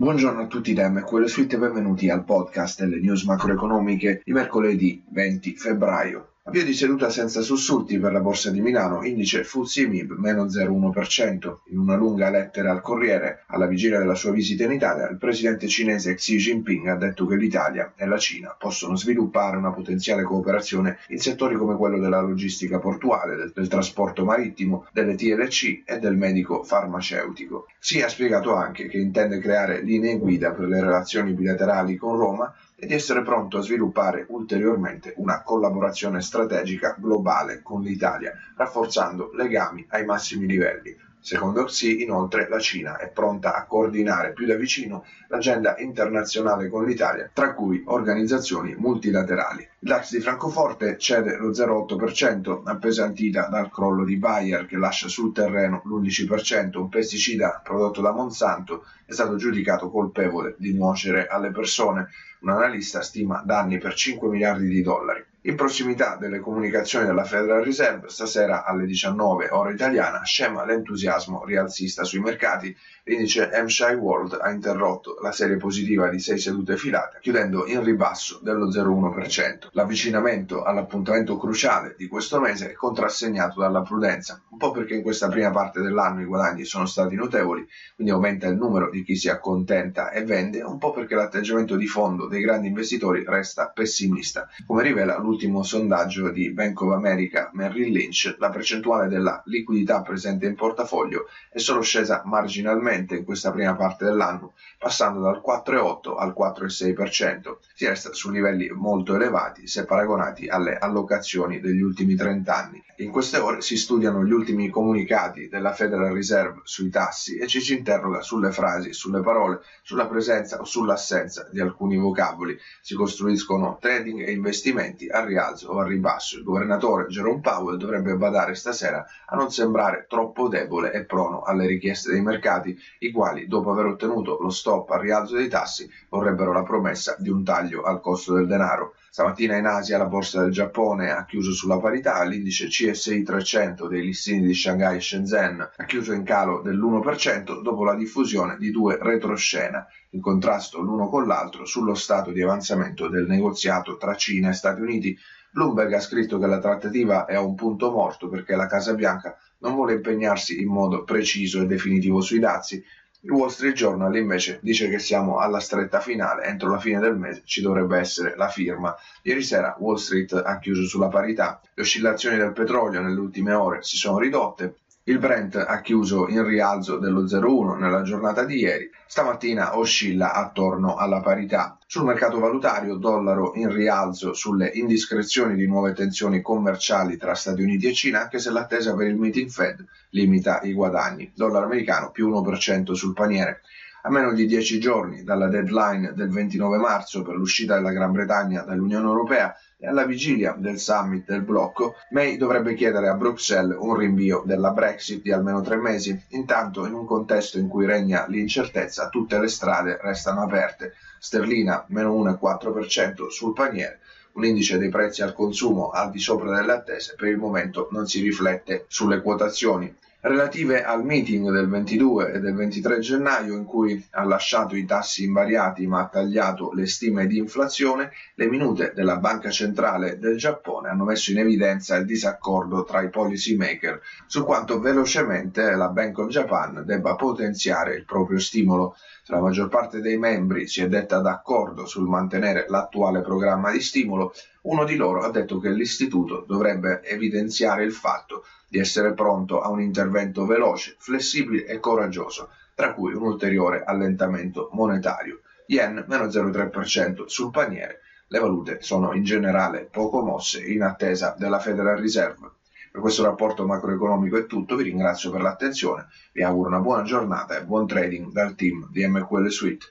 Buongiorno a tutti da MQL Suite e benvenuti al podcast delle news macroeconomiche di mercoledì 20 febbraio. Avvio di seduta senza sussulti per la borsa di Milano, indice FTSE MIB meno 0,1%. In una lunga lettera al Corriere, alla vigilia della sua visita in Italia, il presidente cinese Xi Jinping ha detto che l'Italia e la Cina possono sviluppare una potenziale cooperazione in settori come quello della logistica portuale, del, del trasporto marittimo, delle TLC e del medico farmaceutico. Xi ha spiegato anche che intende creare linee guida per le relazioni bilaterali con Roma e di essere pronto a sviluppare ulteriormente una collaborazione strategica globale con l'Italia, rafforzando legami ai massimi livelli. Secondo Xi, inoltre, la Cina è pronta a coordinare più da vicino l'agenda internazionale con l'Italia, tra cui organizzazioni multilaterali. Il DAX di Francoforte cede lo 0,8%, appesantita dal crollo di Bayer che lascia sul terreno l'11%, un pesticida prodotto da Monsanto è stato giudicato colpevole di nuocere alle persone. Un analista stima danni per 5 miliardi di dollari. In prossimità delle comunicazioni della Federal Reserve, stasera alle 19 ora italiana, scema l'entusiasmo rialzista sui mercati. L'indice MSCI World ha interrotto la serie positiva di 6 sedute filate, chiudendo in ribasso dello 0,1%. L'avvicinamento all'appuntamento cruciale di questo mese è contrassegnato dalla prudenza, un po' perché in questa prima parte dell'anno i guadagni sono stati notevoli, quindi aumenta il numero di chi si accontenta e vende, un po' perché l'atteggiamento di fondo dei grandi investitori resta pessimista, come rivela l'ultimo sondaggio di Bank of America Merrill Lynch, la percentuale della liquidità presente in portafoglio è solo scesa marginalmente in questa prima parte dell'anno, passando dal 4,8 al 4,6%. Si resta su livelli molto elevati se paragonati alle allocazioni degli ultimi 30 anni. In queste ore si studiano gli ultimi comunicati della Federal Reserve sui tassi e ci si interroga sulle frasi, sulle parole, sulla presenza o sull'assenza di alcuni vocaboli. Si costruiscono trading e investimenti al rialzo o al ribasso. Il governatore Jerome Powell dovrebbe badare stasera a non sembrare troppo debole e prono alle richieste dei mercati, i quali, dopo aver ottenuto lo stop al rialzo dei tassi, vorrebbero la promessa di un taglio al costo del denaro. Stamattina in Asia la borsa del Giappone ha chiuso sulla parità, l'indice CSI 300 dei listini di Shanghai e Shenzhen ha chiuso in calo dell'1% dopo la diffusione di due retroscena in contrasto l'uno con l'altro sullo stato di avanzamento del negoziato tra Cina e Stati Uniti. Bloomberg ha scritto che la trattativa è a un punto morto perché la Casa Bianca non vuole impegnarsi in modo preciso e definitivo sui dazi, il Wall Street Journal invece dice che siamo alla stretta finale, entro la fine del mese ci dovrebbe essere la firma. Ieri sera Wall Street ha chiuso sulla parità, le oscillazioni del petrolio nelle ultime ore si sono ridotte, il Brent ha chiuso in rialzo dello 0,1 nella giornata di ieri, stamattina oscilla attorno alla parità. Sul mercato valutario, dollaro in rialzo sulle indiscrezioni di nuove tensioni commerciali tra Stati Uniti e Cina, anche se l'attesa per il meeting Fed limita i guadagni. Dollaro americano più 1% sul paniere. A meno di dieci giorni dalla deadline del 29 marzo per l'uscita della Gran Bretagna dall'Unione Europea, e alla vigilia del summit del blocco, May dovrebbe chiedere a Bruxelles un rinvio della Brexit di almeno tre mesi. Intanto, in un contesto in cui regna l'incertezza, tutte le strade restano aperte. Sterlina meno 1,4% sul paniere, un indice dei prezzi al consumo al di sopra delle attese, per il momento non si riflette sulle quotazioni relative al meeting del 22 e del 23 gennaio in cui ha lasciato i tassi invariati ma ha tagliato le stime di inflazione, le minute della Banca Centrale del Giappone hanno messo in evidenza il disaccordo tra i policy maker su quanto velocemente la Bank of Japan debba potenziare il proprio stimolo. Se la maggior parte dei membri si è detta d'accordo sul mantenere l'attuale programma di stimolo, uno di loro ha detto che l'istituto dovrebbe evidenziare il fatto di essere pronto a un intervento veloce, flessibile e coraggioso, tra cui un ulteriore allentamento monetario. Yen meno 0,3% sul paniere. Le valute sono in generale poco mosse in attesa della Federal Reserve. Per questo rapporto macroeconomico è tutto, vi ringrazio per l'attenzione, vi auguro una buona giornata e buon trading dal team di MQL Suite.